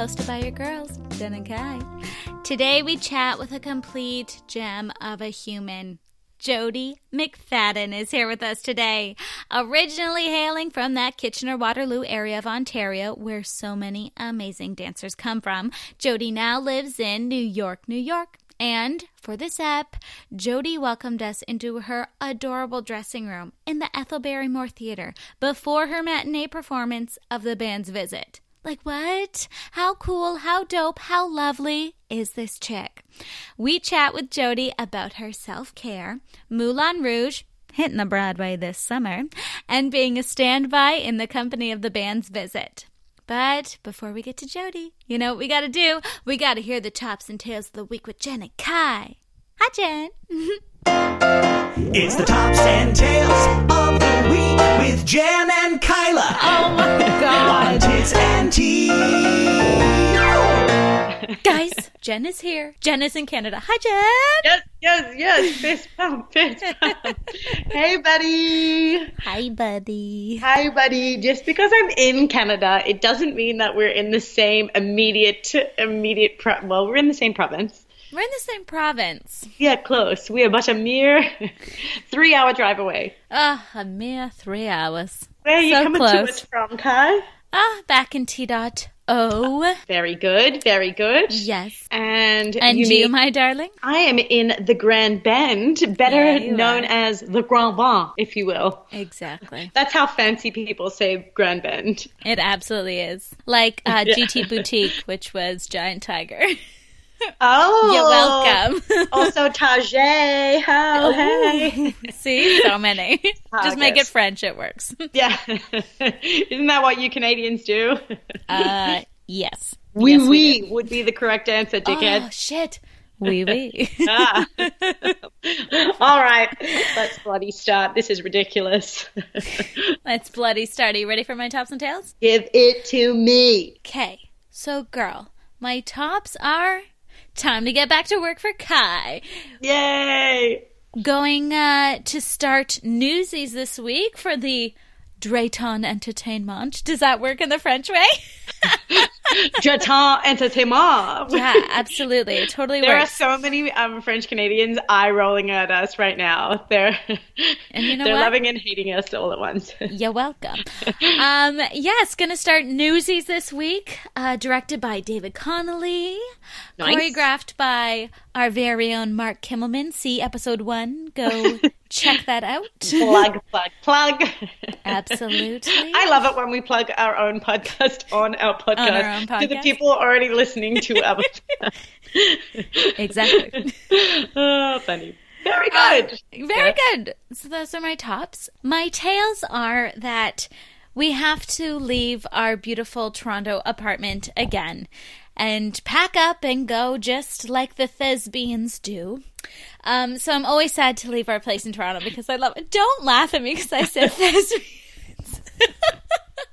hosted by your girls, Jen and Kai. Today we chat with a complete gem of a human. Jody McFadden is here with us today. Originally hailing from that Kitchener Waterloo area of Ontario, where so many amazing dancers come from, Jody now lives in New York, New York. And for this ep, Jody welcomed us into her adorable dressing room in the Ethel Barrymore Theater before her matinee performance of the band's visit. Like, what? How cool, how dope, how lovely is this chick? We chat with Jody about her self care, Moulin Rouge, hitting the Broadway this summer, and being a standby in the company of the band's visit. But before we get to Jody, you know what we gotta do? We gotta hear the tops and tails of the week with Jen and Kai. Hi, Jen. It's the tops and tails of the week with Jan and Kyla. oh my On tits and tea. Guys, Jen is here. Jen is in Canada. Hi, Jen. Yes, yes, yes. Fist bump, fist bump. hey, buddy. Hi, buddy. Hi, buddy. Just because I'm in Canada, it doesn't mean that we're in the same immediate, immediate. Pro- well, we're in the same province. We're in the same province. Yeah, close. We are but a mere three-hour drive away. Ah, a mere three hours. Where are you So coming to us from, Kai? Ah, back in T dot O. Very good, very good. Yes. And, And you, you, need- my darling? I am in the Grand Bend, better Yeah, known are. as the Grand Bend, if you will. Exactly. That's how fancy people say Grand Bend. It absolutely is. Like uh, Yeah. GT Boutique, which was Giant Tiger. Oh, You're welcome. also Tajay. Oh, hey. See? So many. Just make it French, it works. Yeah. Isn't that what you Canadians do? Uh, yes. Oui, Yes, we oui would be the correct answer, Oh, dickhead. shit. Wee wee. Ah. All right, let's bloody start. This is ridiculous. Let's bloody start. Are you ready for my tops and tails? Give it to me. Okay. So, girl, my tops are time to get back to work for Kai. Yay! Going uh, to start Newsies this week for the Drayton Entertainment. Does that work in the French way? Drayton entertainment. yeah, absolutely. It totally There are so many um, French Canadians eye rolling at us right now. They're And you know they're what? loving and hating us all at once. You're welcome. um, yes, going to start Newsies this week, uh, directed by David Connolly, Nice. choreographed by our very own Mark Kimmelman. See episode one. Go check that out. plug, plug, plug. Absolutely. I love it when we plug our own podcast on our podcast, our own to the people already listening to our. Exactly. oh, funny. Very oh, good. Very good. So those are my tops. My tails are that we have to leave our beautiful Toronto apartment again and pack up and go just like the thespians do. Um, so I'm always sad to leave our place in Toronto because I love it. Don't laugh at me because I said thespians.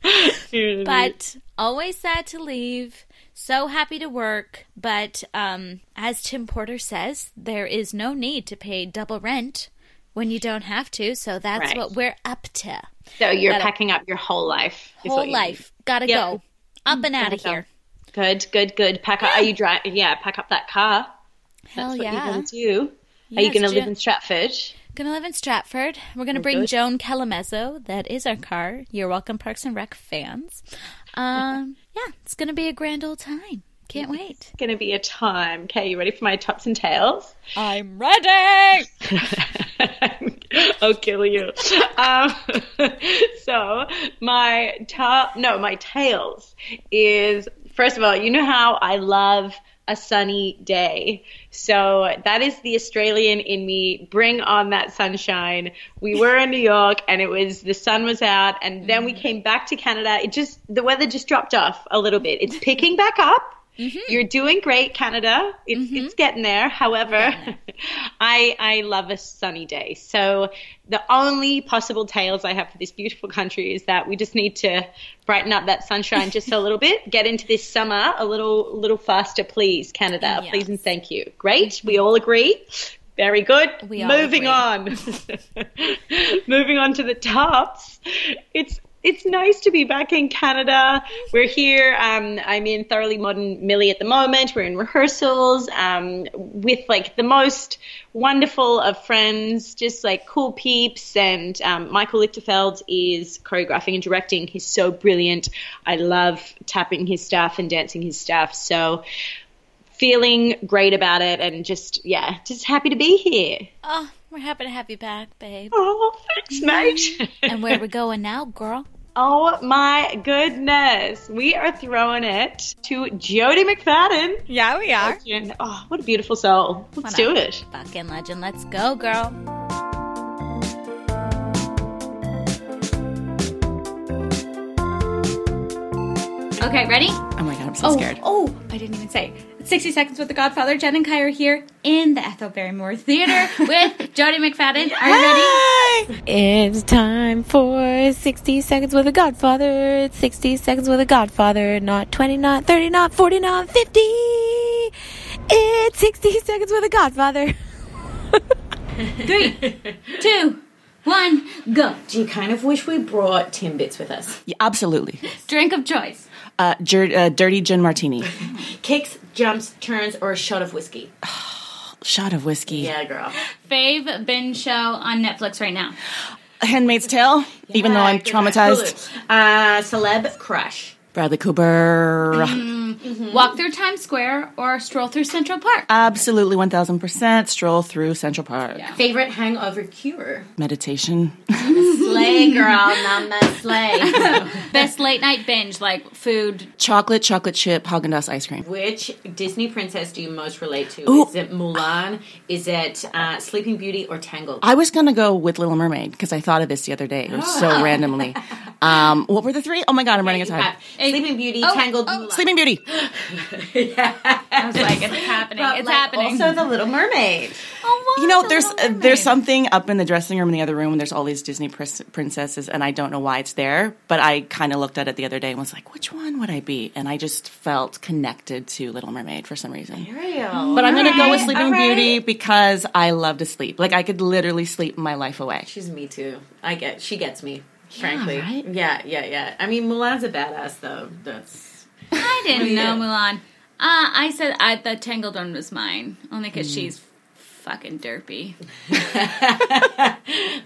but always sad to leave. So happy to work, but um, as Tim Porter says, there is no need to pay double rent when you don't have to. So that's Right. what we're up to. so you're gotta- packing up your whole life. Whole life, gotta Yep. go up and out of here. mean. Good, good, good. Pack up. Are you driving? Yeah, pack up that car. Hell That's what yeah! you're gonna do. Are you gonna Jen- live in Stratford? Gonna live in Stratford. We're gonna bring good. Joan Callamezzo. That is our car. You're welcome, Parks and Rec fans. Um, yeah, it's gonna be a grand old time. Can't wait. Gonna be a time. Okay, you ready for my tops and tails? I'm ready. I'll kill you. Um, so my top, no, my tails is first of all, you know how I love a sunny day. So that is the Australian in me. Bring on that sunshine. We were in New York and it was the sun was out and then we mm. came back to Canada. It just the weather just dropped off a little bit. It's picking back up. Mm-hmm. You're doing great, Canada. It's mm-hmm. it's getting there. However, I I love a sunny day. So the only possible tales I have for this beautiful country is that we just need to brighten up that sunshine just a little bit. Get into this summer a little little faster, please, Canada. Yes. Please and thank you. Great. We all agree. Very good. We Moving agree. on. Moving on to the tops. It's it's nice to be back in Canada. We're here. Um, I'm in Thoroughly Modern Millie at the moment. We're in rehearsals um, with like the most wonderful of friends, just like cool peeps. And um, Michael Lichtefeld is choreographing and directing. He's so brilliant. I love tapping his stuff and dancing his stuff. So feeling great about it and just, yeah, just happy to be here. Oh, we're happy to have you back, babe. Oh, thanks, mate. And where we going now, girl? Oh my goodness. We are throwing it to Jody McFadden. Yeah, we are. Oh, what a beautiful soul. Let's do it. Fucking legend. Let's go, girl. Okay, ready? Oh my god, I'm so oh, scared. Oh, I didn't even say. 60 Seconds with the Godfather. Jen and Kai are here in the Ethel Barrymore Theater with Jodie McFadden. Are you ready? It's time for 60 seconds with a Godfather. It's 60 seconds with a Godfather. Not 20, not 30, not 40, not 50. It's 60 seconds with a Godfather. Three, two, one, go. Do you kind of wish we brought Timbits with us? Yeah, absolutely. Drink of choice. Uh, jer- uh, dirty gin martini. Kicks, jumps, turns, or a shot of whiskey? Shot of whiskey. Yeah, girl. Fave binge show on Netflix right now. Handmaid's Tale. even though I'm traumatized. Uh, celeb crush. Bradley Cooper. Walk through Times Square or stroll through Central Park. Absolutely 1000% stroll through Central Park. Favorite hangover cure? Meditation. Slay, girl. Mama slay. Best late night binge, like food. Chocolate, chocolate chip, Haagen-Dazs ice cream. Which Disney princess do you most relate to? Ooh. Is it Mulan? Is it uh, Sleeping Beauty or Tangled? I was gonna go with Little Mermaid because I thought of this the other day. It was so randomly. Um, what were the three? Oh my god, I'm running out of time. Have Sleeping Beauty, Oh, Tangled, oh, Mulan. Sleeping Beauty. Yeah. I was like, it's happening. But, it's like, happening. Also, The Little Mermaid. oh, wow, You know, the there's uh, there's something up in the dressing room in the other room. and There's all these Disney pris- princesses, and I don't know why it's there. But I kind of looked at it the other day and was like, which one would I be? And I just felt connected to Little Mermaid for some reason. Real. But I'm gonna go with Sleeping alright. Beauty because I love to sleep. Like I could literally sleep my life away. She's me too. I get. She gets me. Frankly. right? Yeah, yeah, yeah. I mean, Mulan's a badass though. That's. I didn't Yeah. know Mulan. Uh, I said I, the Tangled one was mine, only Mm. because she's fucking derpy.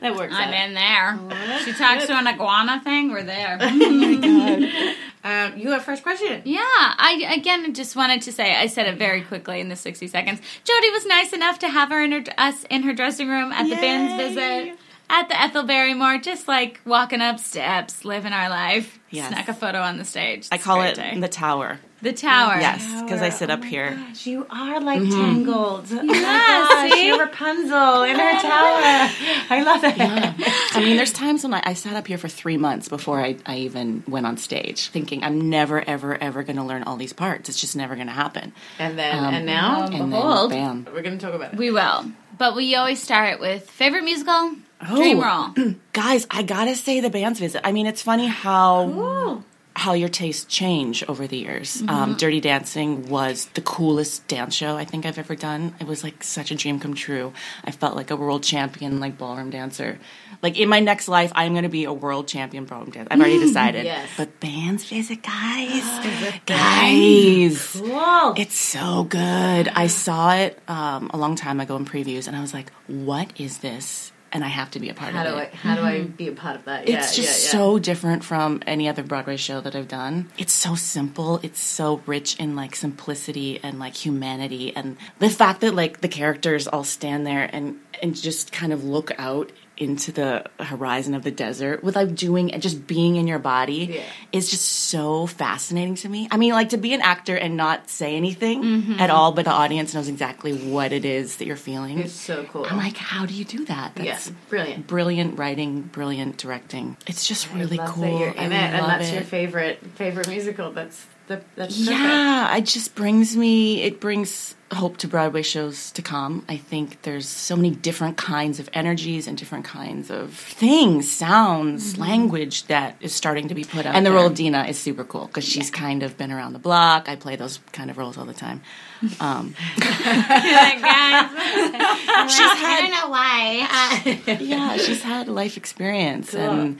That works. I'm out. in there. She talks to an iguana thing. We're there. Um, you have first question. Yeah, I again just wanted to say I said it very quickly in the sixty seconds. Jody was nice enough to have her in her us in her dressing room at the band's visit at the Ethel Barrymore, just like walking up steps, living our life. Yes. Snuck a photo on the stage. I It's a call it day. the tower. the tower. Yes, because I sit up here. Gosh, you are like Tangled. Oh my Yeah, gosh, see? you're Rapunzel in her tower. I love it. I mean, there's times when I, I sat up here for three months before I, I even went on stage, thinking I'm never, ever, ever going to learn all these parts. It's just never going to happen. And then, Um, and now, and then, behold, bam. we're going to talk about it. We will, but we always start with favorite musical. Oh. Dream roll. Guys, I gotta say the band's visit. I mean, it's funny how how your tastes change over the years. Um, Dirty Dancing was the coolest dance show I think I've ever done. It was like such a dream come true. I felt like a world champion, like ballroom dancer. Like in my next life, I'm gonna be a world champion ballroom dancer. I've already decided. Yes. But band's visit, guys, guys. Cool. It's so good. I saw it um, a long time ago in previews, and I was like, "What is this?" And I have to be a part How of do I it. how do I mm-hmm. be a part of that? Yeah, It's just yeah, yeah. so different from any other Broadway show that I've done. It's so simple. It's so rich in like simplicity and like humanity, and the fact that like the characters all stand there and and just kind of look out into the horizon of the desert without doing and just being in your body Yeah. is just so fascinating to me. I mean, like to be an actor and not say anything Mm-hmm. at all, but the audience knows exactly what it is that you're feeling. It's so cool. I'm like, how do you do that? yeah, That's brilliant. brilliant writing, brilliant directing. It's just really cool. that you're in I it, and that's it. your favorite favorite musical. That's the that's perfect. Yeah, it just brings me. It brings hope to Broadway shows to come. I think there's so many different kinds of energies and different kinds of things, sounds, language that is starting to be put out. And the there. role of Dina is super cool because she's kind of been around the block. I play those kind of roles all the time. Um, I don't know why. yeah, she's had life experience and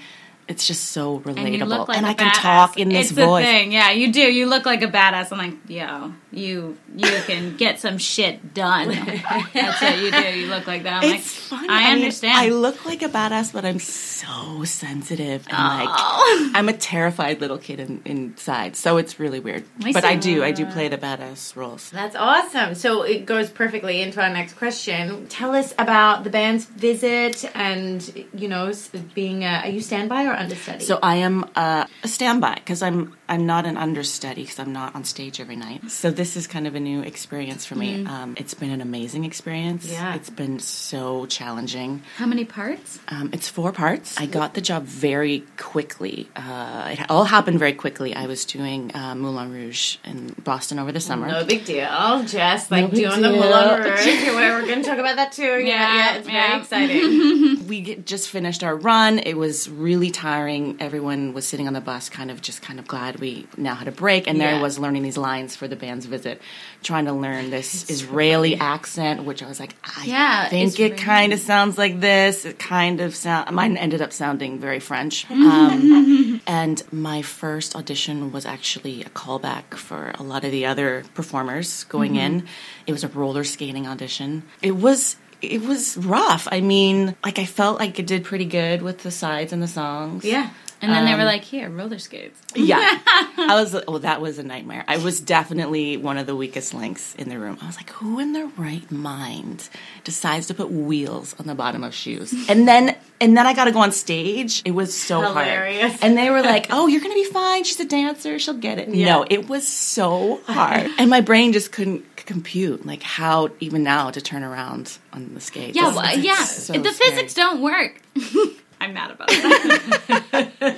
it's just so relatable, And you look like and a I can badass. talk in this it's the voice. thing. Yeah, you do. You look like a badass. I'm like, yo, you you can get some shit done. That's what you do. You look like that. I'm It's like, funny. I, understand. I look like a badass, but I'm so sensitive and Oh. like I'm a terrified little kid in, inside. So it's really weird. I but I do. I do play the badass roles. That's awesome. So it goes perfectly into our next question. Tell us about the band's visit and, you know, being a, are you standby or understudy? So I am uh, a standby because I'm I'm not an understudy because I'm not on stage every night. So this is kind of a new experience for me. Um, it's been an amazing experience. Yeah. it's been so challenging. How many parts? Um, it's four parts. I got the job very quickly. Uh, it all happened very quickly. I was doing uh, Moulin Rouge in Boston over the summer. no big deal. Just like big doing the. Moulin Rouge. We're going to talk about that too. Yeah, Yeah, yeah, it's yeah. very exciting. we get- just finished our run. It was really tiring. Everyone was sitting on the bus, kind of just kind of glad we now had a break. And there Yeah. I was learning these lines for the band's visit, trying to learn this Israeli accent, which I was like, I Yeah, think Israeli. it kind of sounds like this. It kind of sound. Mine ended up sounding very French. Um, and my first audition was actually a callback for a lot of the other performers going in. It was a roller skating audition. It was it was rough. I mean, like I felt like it did pretty good with the sides and the songs. yeah. And then they Um, were like, here, roller skates. Yeah. I was well that was a nightmare. I was definitely one of the weakest links in the room. I was like, who in their right mind decides to put wheels on the bottom of shoes? And then and then I got to go on stage. It was so Hilarious. hard. And they were like, "Oh, you're going to be fine. She's a dancer. She'll get it." No, it was so hard. and my brain just couldn't compute like how even now to turn around on the skates. Yeah, well, yeah. so the scary. physics don't work. I'm mad about it.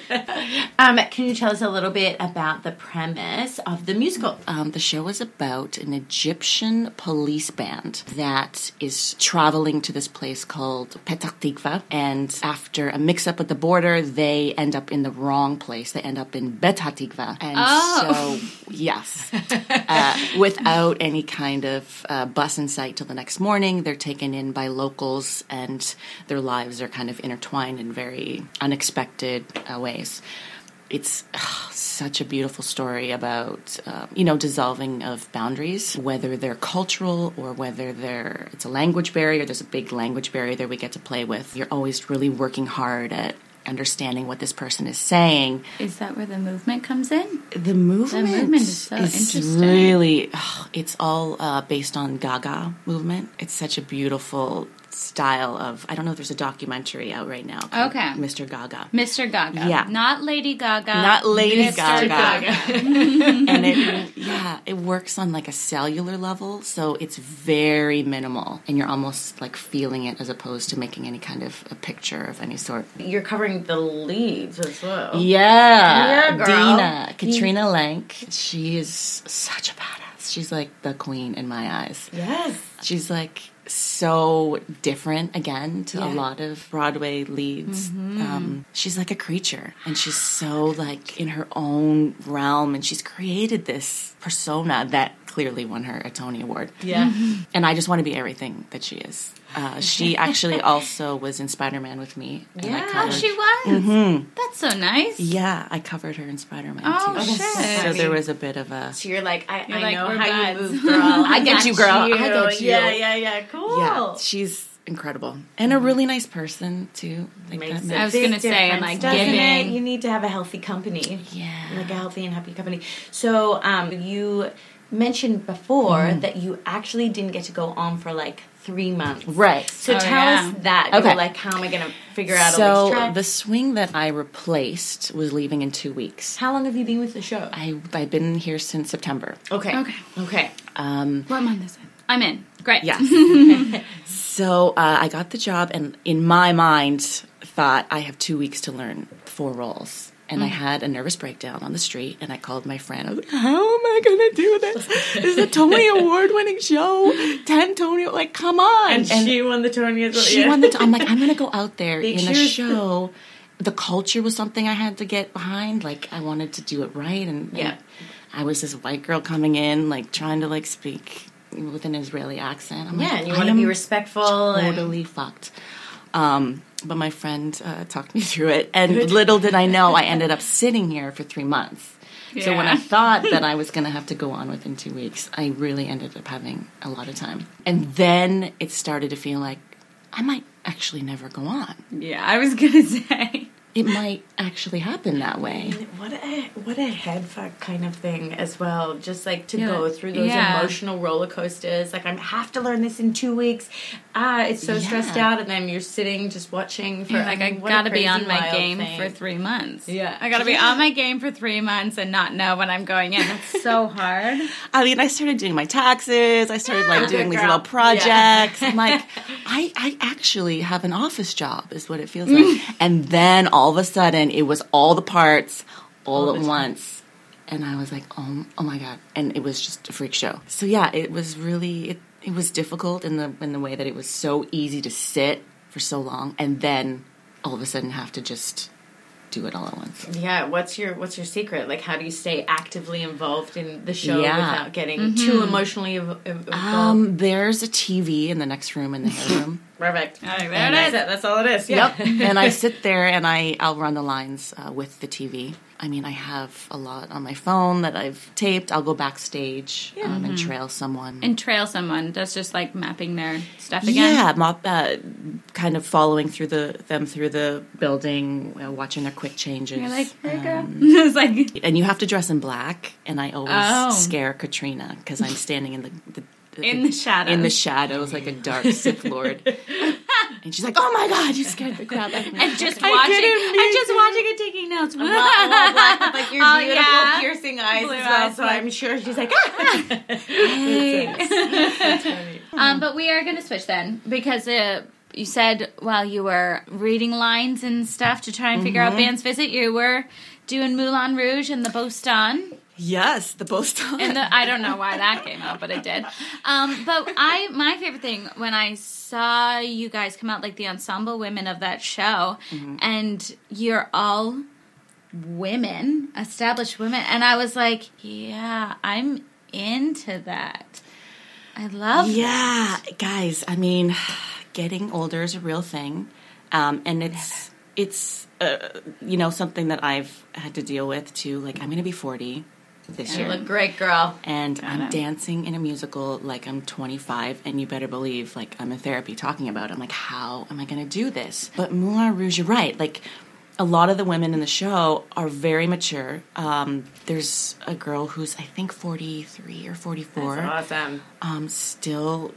Um, can you tell us a little bit about the premise of the musical? Um, the show is about an Egyptian police band that is traveling to this place called Petah Tikva, and after a mix-up at the border, they end up in the wrong place. They end up in Bet Hatikva, and Oh. so yes, uh, without any kind of uh, bus in sight till the next morning, they're taken in by locals, and their lives are kind of intertwined in very unexpected uh, ways. It's ugh, such a beautiful story about uh, you know dissolving of boundaries whether they're cultural or whether they're it's a language barrier. There's a big language barrier that we get to play with. You're always really working hard at understanding what this person is saying. Is that where the movement comes in? the movement, movement is so interesting. really it's all uh, based on gaga movement. It's such a beautiful style of i don't know if there's a documentary out right now called Okay. mr gaga Mr. Gaga. Yeah. Not Lady Gaga. Not Lady Mr. Gaga. and it yeah it works on like a cellular level so it's very minimal and you're almost like feeling it as opposed to making any kind of a picture of any sort You're covering the leads as well. yeah, Yeah, girl. dina Katrina Lenk she is such a badass she's like the queen in my eyes Yes. she's like so different again to a lot of Broadway leads. Um, she's like a creature, and she's so like in her own realm, and she's created this persona that clearly won her a Tony Award. Yeah. And I just want to be everything that she is. Uh, she actually also was in Spider Man with me. Yeah. Oh, covered- she was? That's so nice. Yeah, I covered her in Spider Man Oh, too. shit. So there was a bit of a So you're like, I, You're I like, know how buds. you move, girl. I get you, girl. I get you. Yeah, yeah, yeah. Cool. yeah. She's incredible and a really nice person too. Like Makes that a I was gonna say, and, like, doesn't giving- it? You need to have a healthy company. Yeah. Like a healthy and happy company. So, um, you mentioned before Mm-hmm. that you actually didn't get to go on for like three months. Right. So Oh, tell yeah. us that. You Okay. were like, how am I going to figure out So these the swing that I replaced was leaving in two weeks. how long have you been with the show? I I've been here since September. Okay. Okay. Okay. Um, What month is it? I'm in. Great. yes. so uh, I got the job, and in my mind, thought I have two weeks to learn four roles. And Mm. I had a nervous breakdown on the street, and I called my friend. I was like, "How am I going to do this? This is a Tony Award-winning show, ten Tony. Like, come on!" And, and she won the Tony as well. she won the. T- I'm like, I'm gonna go out there Big in a show. The culture was something I had to get behind. Like, I wanted to do it right, and, and Yeah. I was this white girl coming in, like trying to like speak with an Israeli accent. I'm Yeah, like, and you want to be respectful. and- Totally fucked. Um, but my friend uh, talked me through it, and little did I know I ended up sitting here for three months. So when I thought that I was going to have to go on within two weeks, I really ended up having a lot of time. And then it started to feel like I might actually never go on. Yeah, I was gonna say. It might actually happen that way. What a what a head fuck kind of thing as well. Just like to Yeah. go through those Yeah. emotional roller coasters. Like I have to learn this in two weeks. Ah, it's so stressed out, and then you're sitting just watching for like, I gotta be on my game thing. for three months. Yeah. I gotta be on my game for three months and not know when I'm going in. It's so hard. I mean, I started doing my taxes. I started like doing these little projects. I'm like, I, I actually have an office job, is what it feels like. and then all of a sudden, it was all the parts all, at once. And I was like, oh, oh my god! And it was just a freak show. So yeah, it was really it, it was difficult in the in the way that it was so easy to sit for so long, and then all of a sudden have to just do it all at once. Yeah, what's your what's your secret? Like, how do you stay actively involved in the show Yeah. without getting too emotionally ev- ev- involved? Um, there's a TV in the next room in the hair room. Perfect. there it That's That's all it is. Yeah. Yep. and I sit there and I I'll run the lines uh, with the TV. I mean, I have a lot on my phone that I've taped. I'll go backstage um, and trail someone. And trail someone. That's just like mapping their stuff again. yeah, mo- uh, kind of following through the them through the building, uh, watching their quick changes. You're like, here you go. Um, it's like, and you have to dress in black. And I always Oh. scare Katrina because I'm standing in the, the, the In the shadows. in the shadows like a dark Sith Lord. and she's like, "Oh my God, you scared the crap out of me." and just watching, and just watching and taking notes. like your Oh, beautiful yeah. piercing eyes Blue as well. eyes, So like- I'm sure she's like, ah. Um, but we are going to switch then because uh, you said while you were reading lines and stuff to try and figure out band's visit, you were doing Moulin Rouge and the Boston. Yes, the Boston. And the, I don't know why that came out, but it did. Um, but I, my favorite thing when I saw you guys come out, like the ensemble women of that show, and you're all women, established women, and I was like, yeah, I'm into that. I love that. Yeah, guys. I mean, getting older is a real thing, um, and it's it's uh, you know something that I've had to deal with too. Like I'm going to be 40 this You year, look great, girl. and I'm dancing in a musical like I'm 25, and you better believe like I'm in therapy talking about. it. I'm like, how am I going to do this? But Moulin Rouge, you're right. Like. A lot of the women in the show are very mature. Um, there's a girl who's I think 43 or 44 Awesome. um, still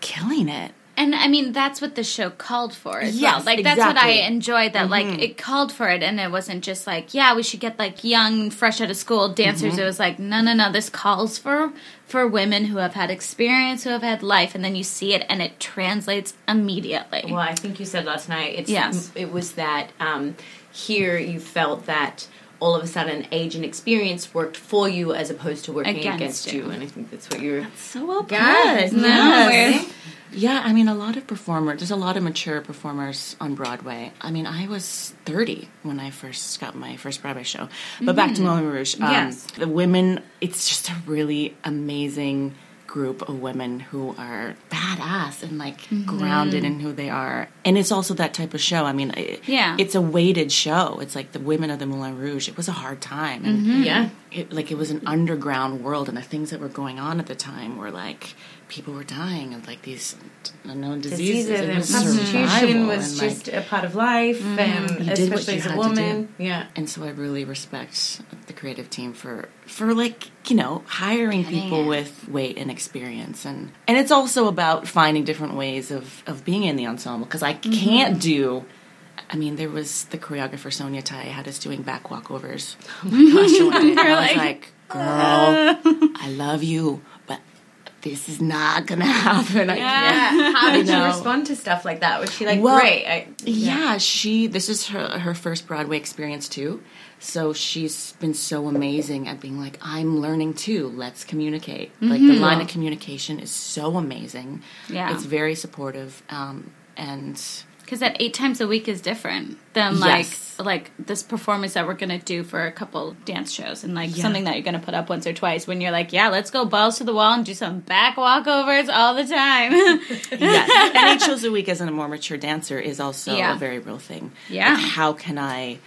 killing it. And I mean, that's what the show called for as Yes, well. Like, that's what I exactly. Mm-hmm. enjoyed that, like, it called for it, and it wasn't just like, yeah, we should get, like, young, fresh out of school dancers. Mm-hmm. It was like, no, no, no, this calls for for women who have had experience, who have had life, and then you see it, and it translates immediately. Well, I think you said last night. It's Yes. it was that um, here you felt that all of a sudden age and experience worked for you as opposed to working Against against, you. you. and I think that's what you're. So well Guys, put. No, Yes. Yeah, I mean, a lot of performers, there's a lot of mature performers on Broadway. I mean, I was 30 when I first got my first Broadway show. But back to Moulin Rouge. Um, Yes. The women, it's just a really amazing group of women who are badass and like mm-hmm. grounded in who they are. And it's also that type of show. I mean, it, Yeah. it's a weighted show. It's like the women of the Moulin Rouge. It was a hard time. And mm-hmm. Yeah. it, like it was an underground world and the things that were going on at the time were like people were dying of like these unknown diseases, Diseases and was prostitution was and, like, just a part of life, mm-hmm. and did what especially as a woman. Yeah. and so I really respect the creative team for for like you know hiring people it. with weight and experience and and it's also about finding different ways of of being in the ensemble because I mm-hmm. can't do I mean, there was the choreographer Sonya Tayeh had us doing back walkovers. Oh my gosh! one day. And I was like, "Girl, I love you, this is not gonna happen." I can't. How did you know. respond to stuff like that? Was she like, Well, great? I, Yeah, she. This is her her first Broadway experience too, so she's been so amazing at being like, I'm learning too. Let's communicate. Like the line of communication is so amazing. Yeah. it's very supportive, um, and Because that eight times a week is different than like Yes. like this performance that we're gonna do for a couple dance shows and like Yeah. something that you're gonna put up once or twice. When you're like, yeah, let's go balls to the wall and do some back walkovers all the time. yes. And eight shows a week as a more mature dancer is also Yeah. a very real thing. Yeah. Like, how can I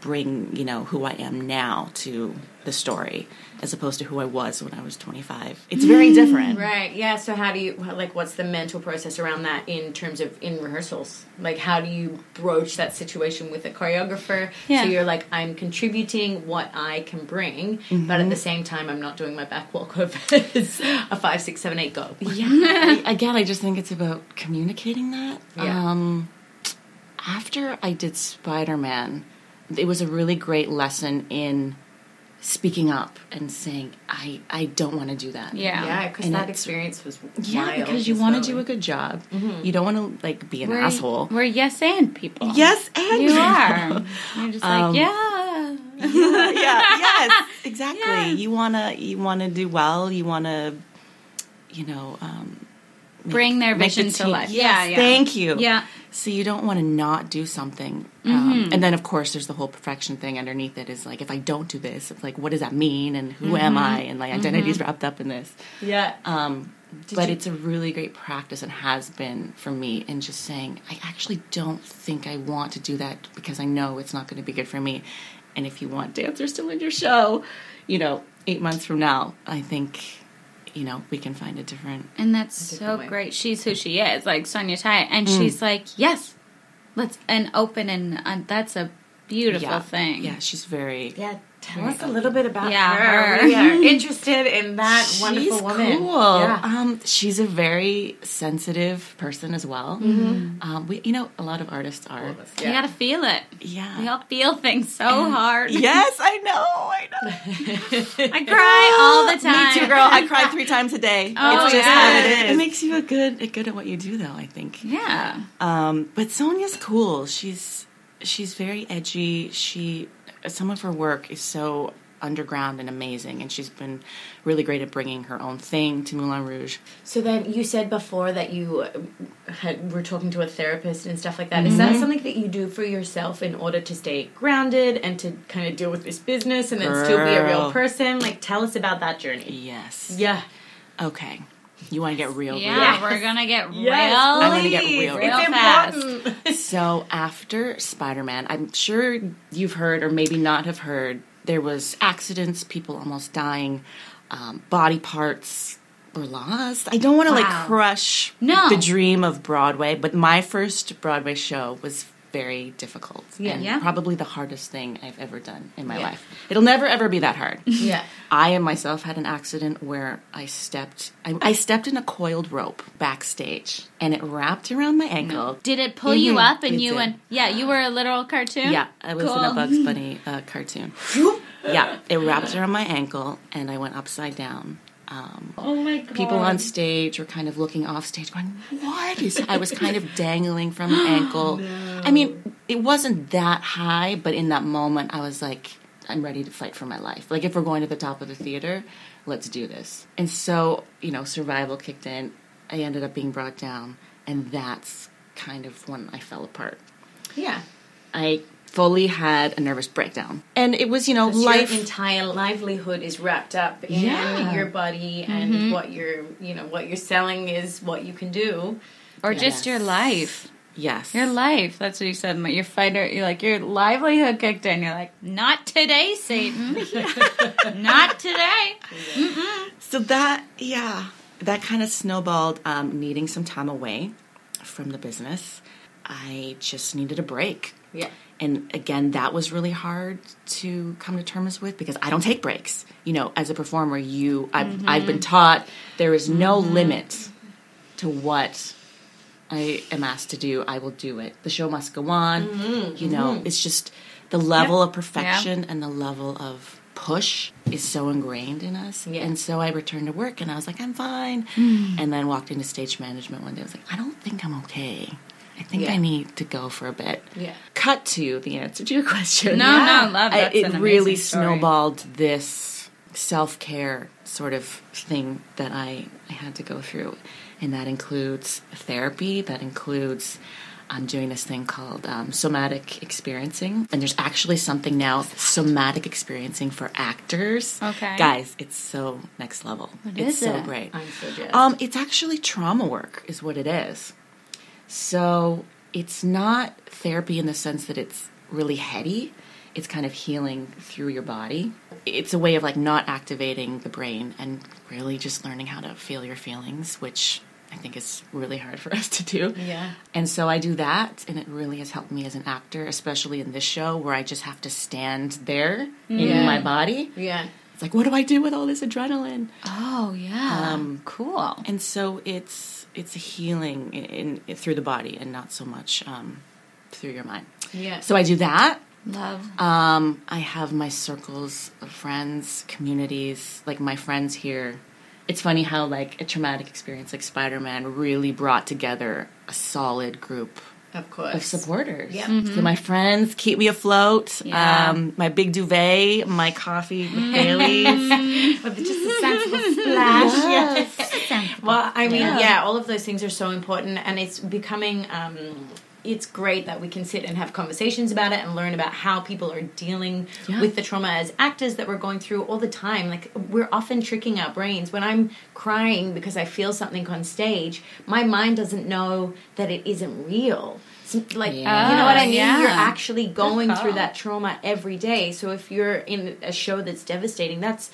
bring, you know, who I am now to the story as opposed to who I was when I was 25? It's very different. Right. Yeah. So how do you like? What's the mental process around that in terms of in rehearsals? Like, how do you broach that situation with a choreographer? Yeah. So you're like, I'm contributing what I can bring, but at the same time, I'm not doing my back walkovers. a five, six, seven, eight, go. Yeah. I- again, I just think it's about communicating that. Yeah. Um, after I did Spider Man, it was a really great lesson in speaking up and saying, I, I don't want to do that. yeah. Yeah, because And that experience was Yeah, because you want to do a good job. You don't want to like be an We're, asshole. We're yes and people. Yes, and You are. You're just like, Um, yeah. yeah, yes, exactly. You wanna you wanna do well. You wanna, you know, um, Bring their make the vision to team- life. Yes, yeah, yeah. Thank you. Yeah. So you don't want to not do something. Um, and then of course there's the whole perfection thing underneath it. Is like if I don't do this, it's like what does that mean and who am I and like identity's wrapped up in this. Yeah. Um, but you- it's a really great practice and has been for me in just saying, I actually don't think I want to do that because I know it's not going to be good for me. And if you want dancers to win your show, you know, eight months from now, I think, you know, we can find a different. And that's so way. great. She's who she is, like Sonya Tayeh, and Mm. she's like, yes, let's and open and uh, that's a beautiful yeah, thing. Yeah, she's very. Yeah. Tell us a little bit about Yeah, her. her. We are interested in that She's wonderful woman. cool. Yeah. Um, she's a very sensitive person as well. Mm-hmm. Um, we, you know, a lot of artists are. You gotta feel it. Yeah. We all feel things so hard. Yes, I know. I know. I cry all the time. Me too, girl. I cry three times a day. Oh, it's just yeah. how it is. It makes you a good, a good at what you do, though. I think. Yeah. Um, but Sonya's cool. She's she's very edgy. She some of her work is so underground and amazing, and she's been really great at bringing her own thing to Moulin Rouge. So then you said before that you uh, had were talking to a therapist and stuff like that. Is that something that you do for yourself in order to stay grounded and to kind of deal with this business and then still be a real person? Like tell us about that journey. Yes. Yeah. Okay. You want to get real, Yeah, Yes. we're gonna get Yes, real. I'm gonna get real, real It's fast. So after Spider Man, I'm sure you've heard or maybe not have heard, there was accidents, people almost dying, um, body parts were lost. I don't want to Wow. like crush No. the dream of Broadway, but my first Broadway show was very difficult Yeah. and Yeah. probably the hardest thing I've ever done in my Yeah. life. It'll never ever be that hard. Yeah. I and myself had an accident where I stepped I, I stepped in a coiled rope backstage and it wrapped around my ankle. Did it pull you Mhm. up and It you did. went? Yeah, you were a literal cartoon. Yeah, I was in a Bugs Bunny uh, cartoon. yeah, it wrapped around my ankle and I went upside down. Um, Oh my god. people on stage were kind of looking off stage, going, "What is?" I was kind of dangling from my ankle. I mean, it wasn't that high, but in that moment, I was like, "I'm ready to fight for my life." Like, if we're going to the top of the theater, let's do this. And so, you know, survival kicked in. I ended up being brought down, and that's kind of when I fell apart. Yeah. I fully had a nervous breakdown, and it was, you know, Life. life. Your entire livelihood is wrapped up in Yeah. your body and what you're, you know, what you're selling is what you can do. Or just your life. yes, Your life. That's what you said. Your fighter. You're like your livelihood kicked in. You're like, not today, Satan. not today. So that, yeah, that kind of snowballed. Um, needing some time away from the business, I just needed a break. Yeah. And again, that was really hard to come to terms with because I don't take breaks. You know, as a performer, you I've, mm-hmm. I've been taught there is no mm-hmm. limit to what I am asked to do. I will do it. The show must go on. Mm-hmm. You know, it's just the level of perfection and the level of push is so ingrained in us. Yeah. And so I returned to work and I was like, I'm fine. Mm. And then walked into stage management one day. I was like, I don't think I'm okay. I think Yeah. I need to go for a bit. Yeah. Cut to the answer to your question. No, no, love, that's it really story. snowballed this self care sort of thing that I, I had to go through. And that includes therapy, that includes I'm doing this thing called um, somatic experiencing, and there's actually something now somatic experiencing for actors. Okay. guys, it's so next level. it's is so it? great. I'm so jazzed. Um, it's actually trauma work, is what it is. So it's not therapy in the sense that it's really heady. It's kind of healing through your body. It's a way of like not activating the brain and really just learning how to feel your feelings, which I think is really hard for us to do. Yeah. And so I do that, and it really has helped me as an actor, especially in this show where I just have to stand there in my body. yeah. It's like, what do I do with all this adrenaline? Oh yeah. Um, cool. and so it's it's a healing in, in through the body and not so much um, through your mind. Yeah. So I do that. Love. Um, I have my circles of friends, communities, like my friends here. It's funny how like a traumatic experience like Spider Man really brought together a solid group Of course. of supporters. Yeah. So my friends keep me afloat. Yeah. Um, my big duvet, my coffee with Bailey's. With just a sensible splash. Well, I mean, yeah. all of those things are so important, and it's becoming. Um, it's great that we can sit and have conversations about it and learn about how people are dealing Yeah. with the trauma as actors that we're going through all the time. Like we're often tricking our brains. When I'm crying because I feel something on stage, my mind doesn't know that it isn't real. S- Like Yeah. you know what I mean? yeah. You're actually going through that trauma every day. So if you're in a show that's devastating, that's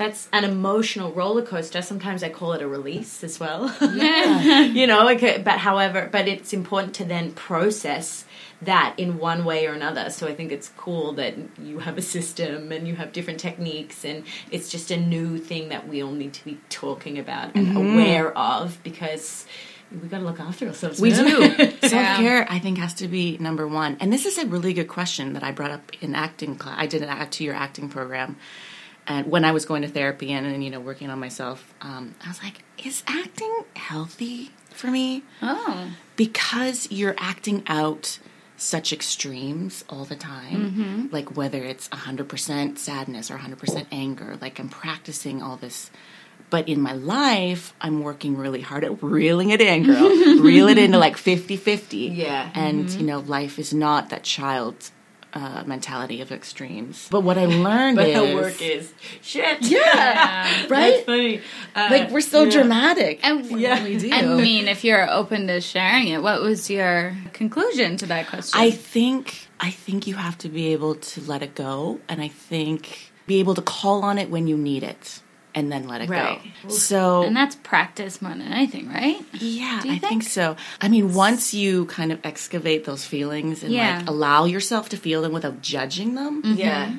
that's an emotional roller coaster. Sometimes I call it a release as well. you know, uh, but however, but it's important to then process that in one way or another. So I think it's cool that you have a system and you have different techniques, and it's just a new thing that we all need to be talking about and aware of because we got to look after ourselves. We do. Self care, I think, has to be number one. And this is a really good question that I brought up in acting class. I did an act two year acting program. And when I was going to therapy and, and you know, working on myself, um, I was like, is acting healthy for me? Oh. because you're acting out such extremes all the time like whether it's 100% sadness or 100% anger like i'm practicing all this but in my life i'm working really hard at reeling it in girl reel it into like 50-50 Yeah. and you know life is not that child uh, mentality of extremes but what i learned But is the work is shit. yeah That's right funny. Uh, like we're so yeah. dramatic And Yeah. we do I mean, if you're open to sharing it, what was your conclusion to that question? I think I think you have to be able to let it go, and I think be able to call on it when you need it, and then let it Right. go. So and that's practice more than anything, right? yeah, I think? think so. I mean, once you kind of excavate those feelings and Yeah. like allow yourself to feel them without judging them, mm-hmm. Yeah.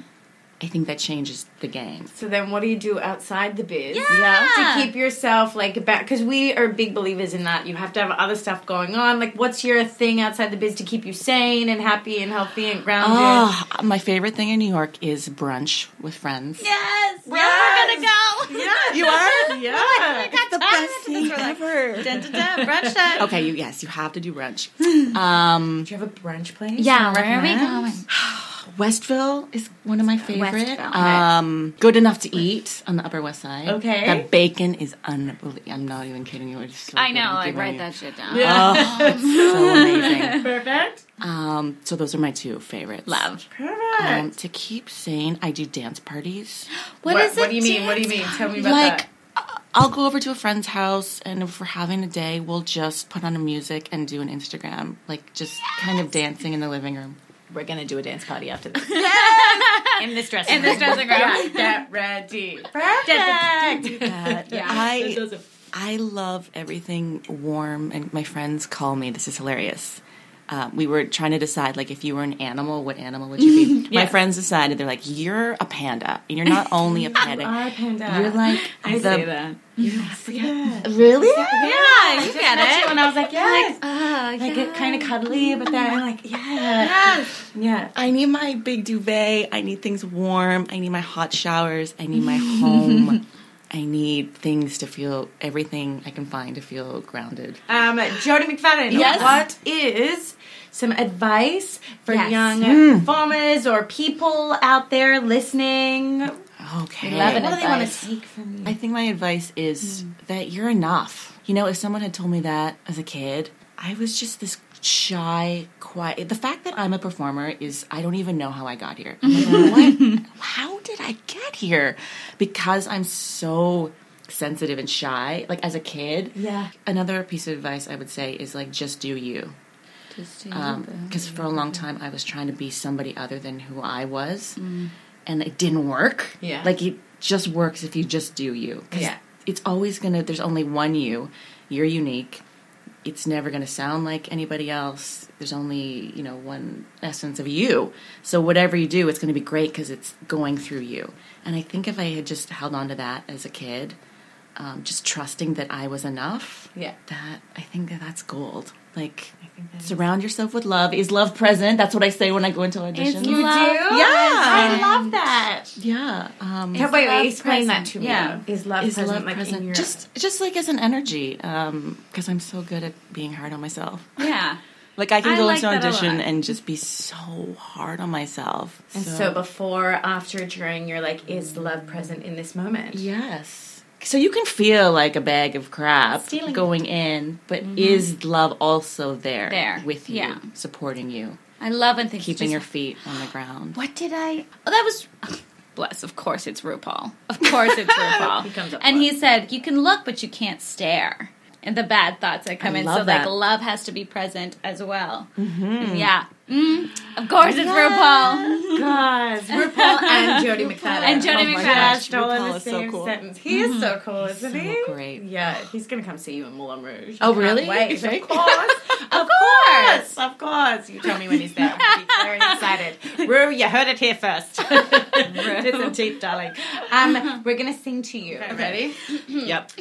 I think that changes the game. So then, what do you do outside the biz? Yeah. To keep yourself like back, because we are big believers in that. You have to have other stuff going on. Like, what's your thing outside the biz to keep you sane and happy and healthy and grounded? Oh, my favorite thing in New York is brunch with friends. Yes. Yeah, we're gonna go. Yeah, You are? yeah. I got the Best thing ever. Dun, dun, dun, brunch time. Okay, you yes, you have to do brunch. Um, Do you have a brunch place? Yeah, where are we going? Westville is one of my favorite. Westville. Um, good enough to eat on the Upper West Side. Okay. the bacon is unbelievable. I'm not even kidding you. It's so I know. I'm I giving write you- that shit down. Yeah. Oh, it's so amazing. Perfect. Um, so those are my two favorites. Love. Perfect. Um, to keep saying, I do dance parties. what what, is what do you mean? What do you mean? Tell me about like that. uh, I'll go over to a friend's house, and if we're having a day, we'll just put on a music and do an Instagram, like just kind of dancing in the living room. We're gonna do a dance party after this. In this dressing In this dressing room. Yeah, get ready. Perfect. Yeah, Yeah. I Those are- I love everything warm, and my friends call me. This is hilarious. Um, we were trying to decide, like, if you were an animal, what animal would you be? My friends decided they're like, you're a panda. And you're not only a panda. are a panda. You're like I the, say that. Yeah. Really? Yeah, you get Met you it. And I was like, yes. Oh, like get kind of cuddly, but then I'm like, yeah, Yes. yeah. I need my big duvet. I need things warm. I need my hot showers. I need my home. I need things to feel everything I can find to feel grounded. Um, Jodie McFadden, Yes. what is some advice for Yes. young hmm. performers or people out there listening? Okay. love it. What do they want to Advice. take from you? I think my advice is hmm. that you're enough. You know, if someone had told me that as a kid, I was just this shy, quiet. The fact that I'm a performer is I don't even know how I got here. I'm like, what? How did I get here? Because I'm so sensitive and shy. Like as a kid. Yeah. Another piece of advice I would say is like just do you. Because for a long time I was trying to be somebody other than who I was, and it didn't work. Yeah. Like it just works if you just do you. Yeah. It's always gonna. There's only one you. You're unique. It's never gonna sound like anybody else. There's only you know one essence of you. So whatever you do, it's gonna be great because it's going through you. And I think if I had just held on to that as a kid, um, just trusting that I was enough Yeah. that I think that that's gold. Like surround yourself with love. Is love present? That's what I say when I go into auditions. You do? Yeah. I love that. Yeah. Um, Wait, wait, love explain that to me. Yeah. Is love is present love like present? your Just just like as an energy, um because I'm so good at being hard on myself. Yeah. Like I can I go like into that audition and just be so hard on myself. And so before, after, during, you're like, is love present in this moment? Yes. So you can feel like a bag of crap Stealing. going in, but mm-hmm. is love also there, There, with you, yeah. supporting you, I love and keeping your feet on the ground? What did I? Oh, that was. Bless. Of course, it's RuPaul. Of course, it's RuPaul. He comes up and he said, "You can look, but you can't stare." And the bad thoughts that come I in. love so, that. like, love has to be present as well. Mm-hmm. Yeah. Mm, of course, it's RuPaul. Gosh, RuPaul and Jody McFadden. And Jody oh my McFadden. gosh, all in RuPaul the is so cool. sentence. He is so cool, isn't So he? great. Yeah, he's gonna come see you in Moulin Rouge. Oh, really? Wait, of course, of course, of course. You tell me when he's there. I'll be very excited. Rue, you heard it here first. Listen deep, darling. Um, we're gonna sing to you. Ready? yep.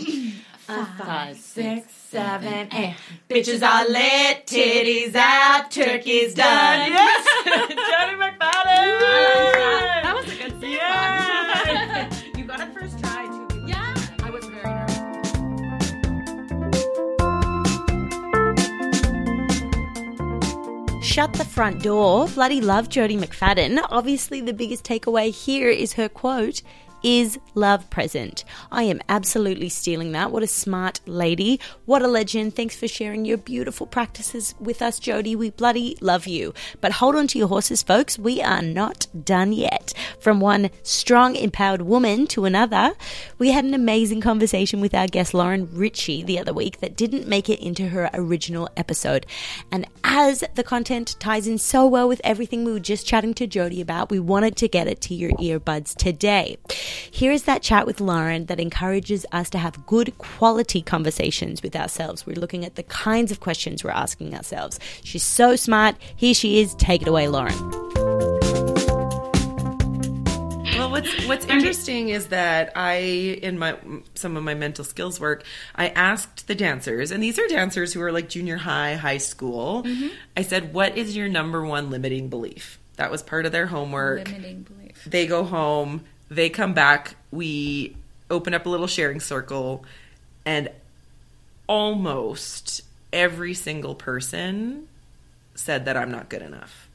Five, Six, seven, eight. Bitches are lit, titties out, turkey's done. Yes, Jody McFadden. I like that was a good sing. Yeah. you got it first try too. Yeah. I was very nervous. Shut the front door. Bloody love Jodie McFadden. Obviously, the biggest takeaway here is her quote is love present. I am absolutely stealing that. What a smart lady. What a legend. Thanks for sharing your beautiful practices with us, Jody. We bloody love you. But hold on to your horses, folks. We are not done yet. From one strong, empowered woman to another, we had an amazing conversation with our guest Lauren Ritchie the other week that didn't make it into her original episode. And as the content ties in so well with everything we were just chatting to Jody about, we wanted to get it to your earbuds today. Here is that chat with Lauren that encourages us to have good quality conversations with ourselves. We're looking at the kinds of questions we're asking ourselves. She's so smart. Here she is. Take it away, Lauren. Well, what's what's interesting is that I, in my some of my mental skills work, I asked the dancers, and these are dancers who are like junior high, high school. Mm-hmm. I said, "What is your number one limiting belief?" That was part of their homework. Limiting belief. They go home, they come back, we open up a little sharing circle, and almost every single person said that I'm not good enough.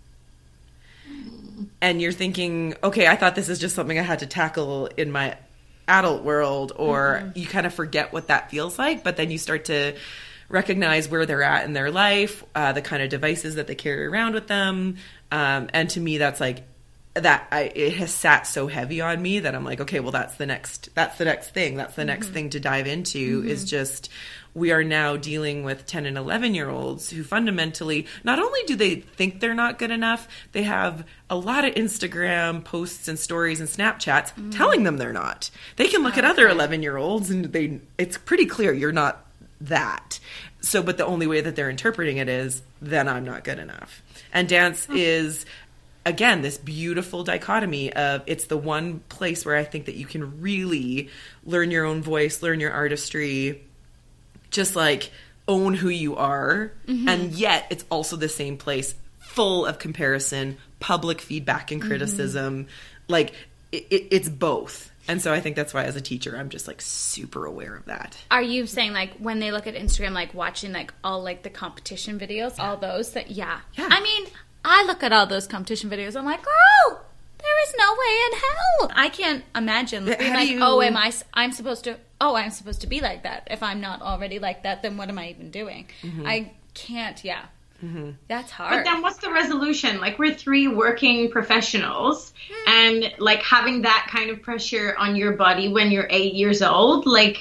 And you're thinking, okay, I thought this is just something I had to tackle in my adult world, or you kind of forget what that feels like, but then you start to recognize where they're at in their life, uh, the kind of devices that they carry around with them. Um, and to me, that's like, that I, it has sat so heavy on me that I'm like, okay, well, that's the next, that's the next thing. That's the next mm-hmm. thing to dive into mm-hmm. is just, we are now dealing with 10 and 11 year olds who fundamentally, not only do they think they're not good enough, they have a lot of Instagram posts and stories and Snapchats mm-hmm. telling them they're not. They can look at other 11 year olds and they, it's pretty clear you're not that. So, but the only way that they're interpreting it is, then I'm not good enough. And dance is, again, this beautiful dichotomy of it's the one place where I think that you can really learn your own voice, learn your artistry, just like own who you are. Mm-hmm. And yet it's also the same place full of comparison, public feedback and mm-hmm. criticism. Like it, it, it's both. And so I think that's why as a teacher, I'm just like super aware of that. Are you saying like when they look at Instagram, like watching like all like the competition videos, all those that yeah. Yeah. I mean, I look at all those competition videos. I'm like, girl, there is no way in hell. I can't imagine But being like, you- oh, am I? s- I'm supposed to. Oh, I'm supposed to be like that. If I'm not already like that, then what am I even doing? Mm-hmm. I can't. Yeah. That's hard. But then what's the resolution? Like we're three working professionals and like having that kind of pressure on your body when you're 8 years old like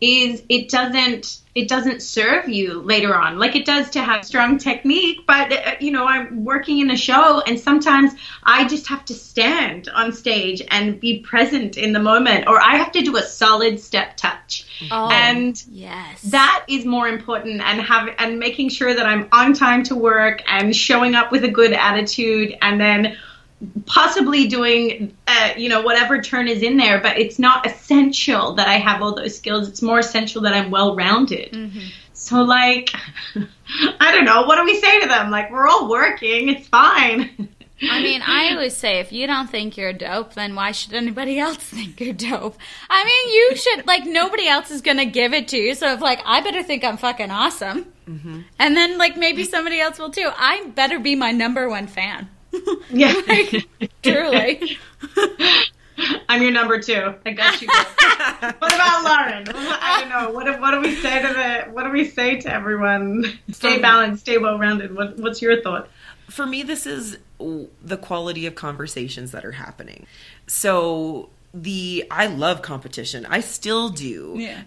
is it doesn't it doesn't serve you later on. Like it does to have strong technique, but uh, you know, I'm working in a show and sometimes I just have to stand on stage and be present in the moment or I have to do a solid step touch. Oh, And yes. that is more important and have and making sure that I'm on time to work and showing up with a good attitude and then possibly doing uh, you know whatever turn is in there but it's not essential that I have all those skills. It's more essential that I'm well rounded so like I don't know. What do we say to them? Like we're all working. It's fine. I mean, I always say if you don't think you're dope, then why should anybody else think you're dope? I mean, you should like nobody else is gonna give it to you. So if like I better think I'm fucking awesome, and then like maybe somebody else will too. I better be my number one fan. yeah Like, truly. I'm your number two. I got you. what about Lauren? I don't know. What do, what do we say to the? What do we say to everyone? Stay balanced, stay well rounded. What, what's your thought? for me this is the quality of conversations that are happening so the i love competition i still do Yeah.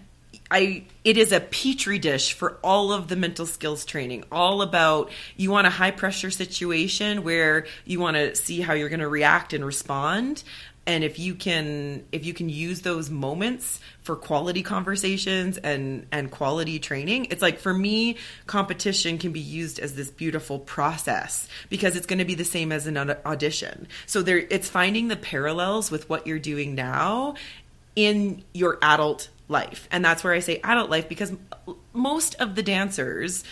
I it is a petri dish for all of the mental skills training. All about you want a high pressure situation where you want to see how you're going to react and respond. And if you can if you can use those moments for quality conversations and and quality training, it's like for me competition can be used as this beautiful process because it's going to be the same as an audition. So there it's finding the parallels with what you're doing now in your adult life. And that's where I say adult life because most of the dancers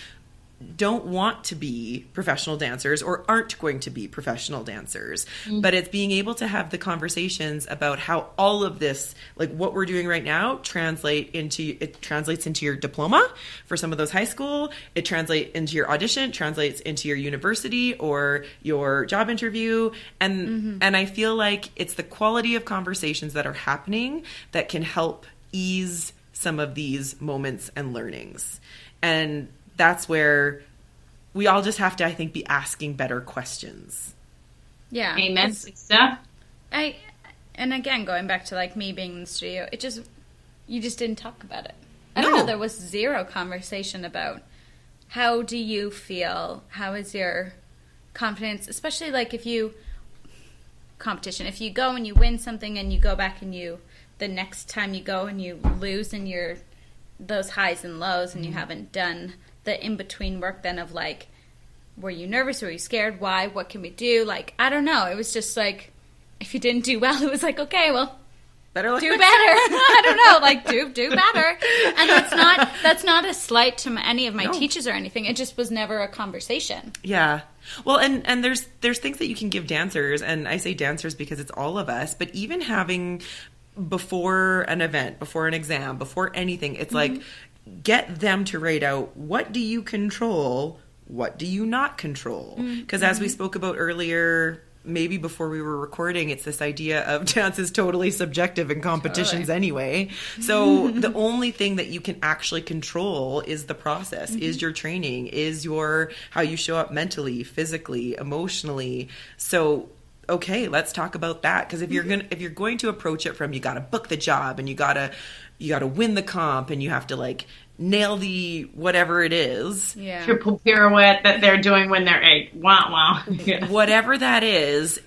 don't want to be professional dancers or aren't going to be professional dancers. Mm-hmm. But it's being able to have the conversations about how all of this, like what we're doing right now, translate into it translates into your diploma for some of those high school, it translates into your audition, translates into your university or your job interview and mm-hmm. and I feel like it's the quality of conversations that are happening that can help ease some of these moments and learnings. And that's where we all just have to, I think, be asking better questions. Yeah. Amen, It's- sister. I and again going back to like me being in the studio, it just you just didn't talk about it. I don't know. There was zero conversation about how do you feel? How is your confidence? Especially like if you competition. If you go and you win something and you go back and you the next time you go and you lose and you're those highs and lows and you mm-hmm. haven't done the in between work then of like were you nervous? Were you scared? Why? What can we do? Like i don't know. It was just like if you didn't do well it was like okay well Better do better. I don't know. Like do do better. And that's not that's not a slight to any of my No. teachers or anything. It just was never a conversation. Yeah. Well, and and there's there's things that you can give dancers, and I say dancers because it's all of us. But even having before an event, before an exam, before anything, it's mm-hmm. like get them to write out what do you control, what do you not control. Mm-hmm. Because as we mm-hmm. spoke about earlier. Maybe before we were recording, it's this idea of dance is totally subjective in competitions Totally. anyway. So the only thing that you can actually control is the process, is your training, is your how you show up mentally, physically, emotionally. So okay, let's talk about that because if you're mm-hmm. going to if you're going to approach it from you got to book the job and you got to you got to win the comp and you have to like nail the whatever it is. yeah Triple pirouette that they're doing when they're eight. Wow, wow. Yeah. whatever that is,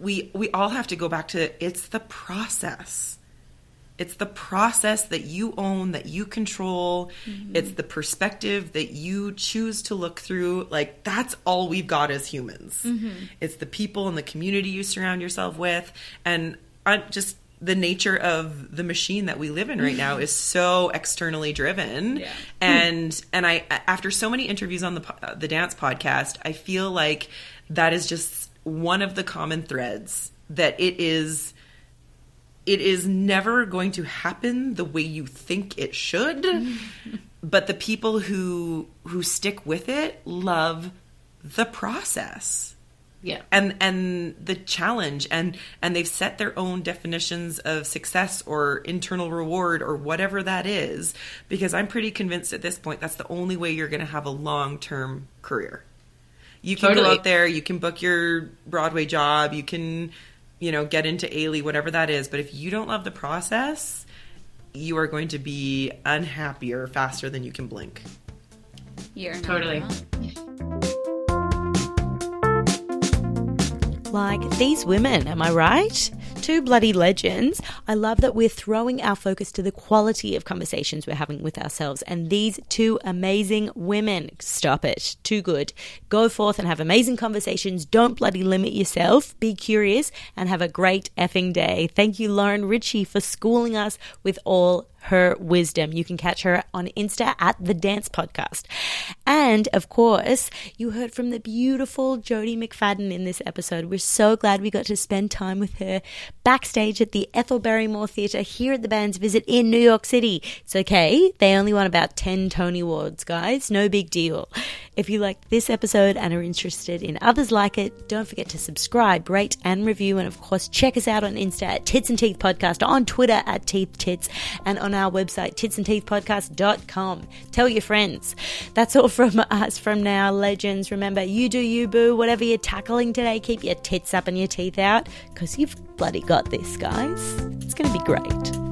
we we all have to go back to it's the process. It's the process that you own, that you control. Mm-hmm. It's the perspective that you choose to look through. Like that's all we've got as humans. Mm-hmm. It's the people and the community you surround yourself with, and I just the nature of the machine that we live in right now mm-hmm. is so externally driven Yeah. and and I after so many interviews on the uh, the dance podcast I feel like that is just one of the common threads that it is it is never going to happen the way you think it should but the people who who stick with it love the process. Yeah. and and the challenge and and they've set their own definitions of success or internal reward or whatever that is because i'm pretty convinced at this point that's the only way you're going to have a long-term career. You can go out there, you can book your Broadway job, you can, you know, get into Ailey, whatever that is. But if you don't love the process, you are going to be unhappier faster than you can blink. You're Totally. Like these women, am I right? Two bloody legends. I love that we're throwing our focus to the quality of conversations we're having with ourselves. And these two amazing women, stop it, too good. Go forth and have amazing conversations. Don't bloody limit yourself. Be curious and have a great effing day. Thank you, Lauren Ritchie, for schooling us with all her wisdom. You can catch her on Insta at the Dance Podcast. And of course, you heard from the beautiful Jodie McFadden in this episode. We're so glad we got to spend time with her backstage at the Ethel Barrymore Theatre here at the band's visit in New York City. It's okay, they only won about 10 Tony Awards, guys. No big deal. If you liked this episode and are interested in others like it, don't forget to subscribe, rate, and review. And of course, check us out on Insta at Tits and Teeth Podcast, on Twitter at Teeth Tits, and on our website, titsandteethpodcast.com. Tell your friends. That's all from us from now, legends. Remember, you do you, boo. Whatever you're tackling today, keep your tits up and your teeth out, because you've bloody got this, guys. It's going to be great.